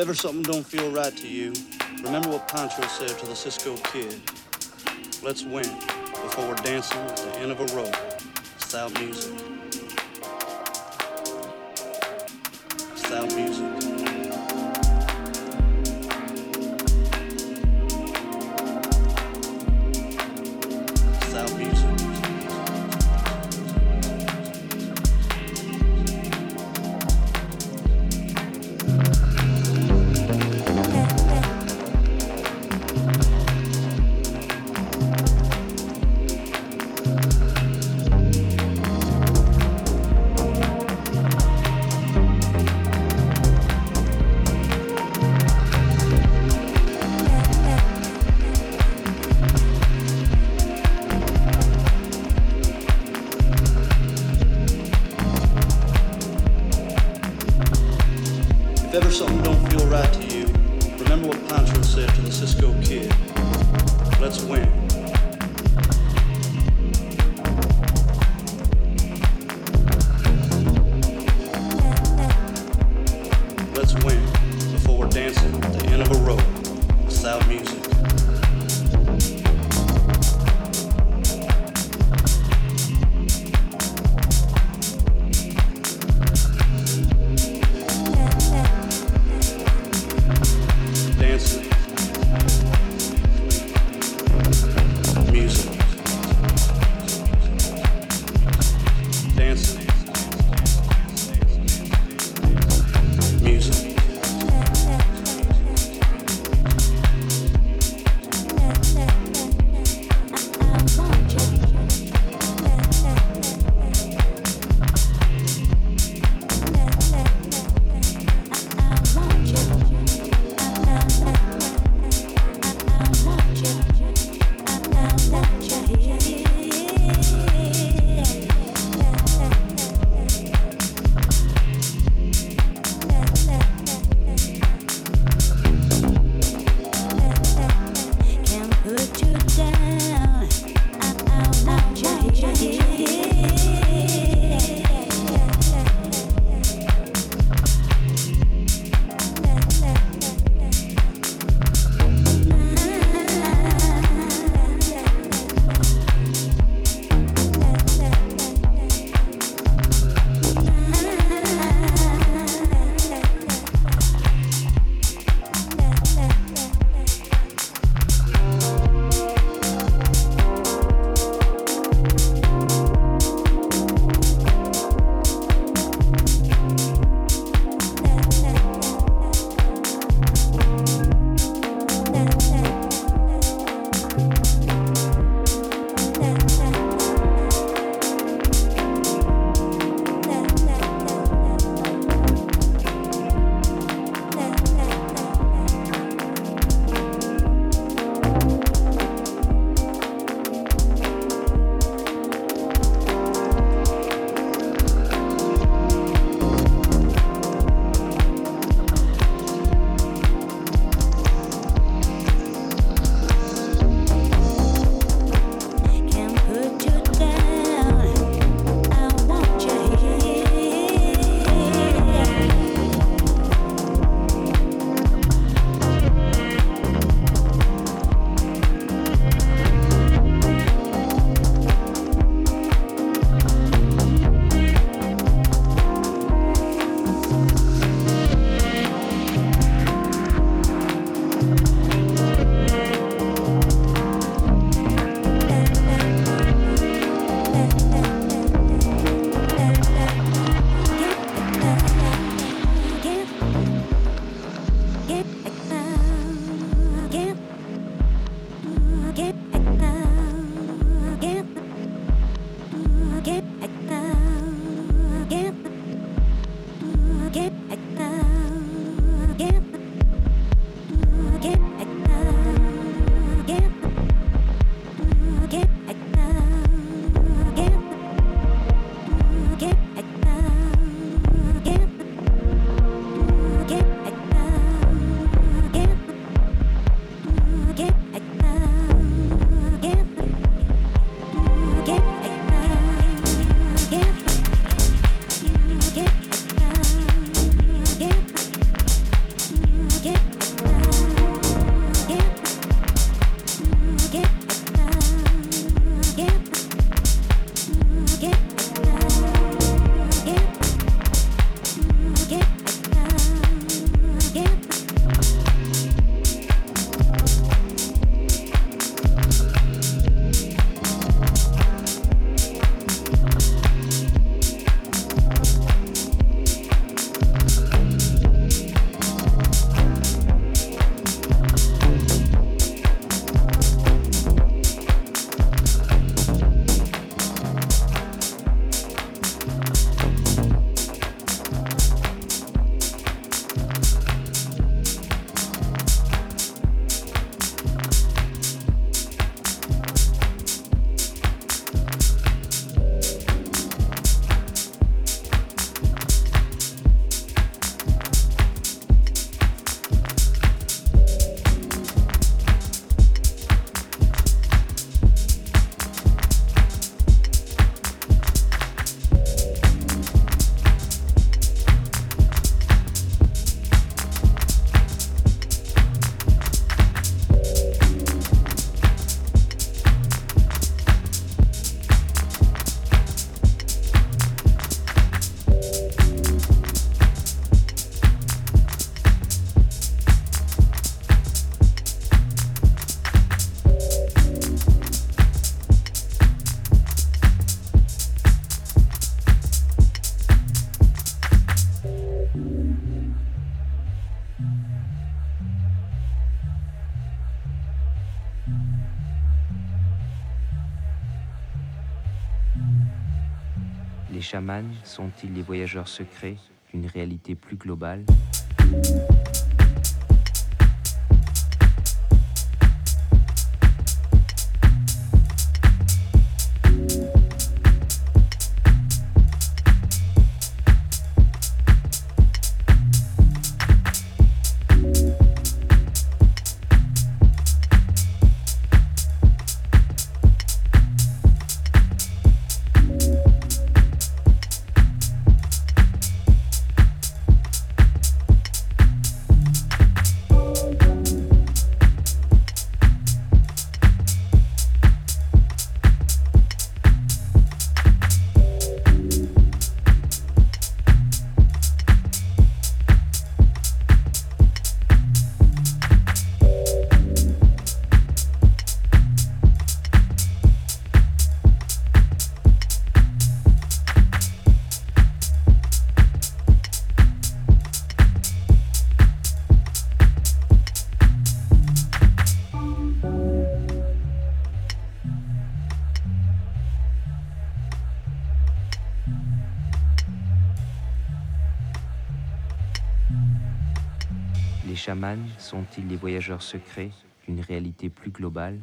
Ever something don't feel right to you, remember what Pancho said to the Cisco kid. Let's win before we're dancing at the end of a rope without music. If ever something don't feel right to you, remember what Pancho said to the Cisco kid. Let's win. Les chamans sont-ils les voyageurs secrets d'une réalité plus globale? Sont-ils les voyageurs secrets d'une réalité plus globale?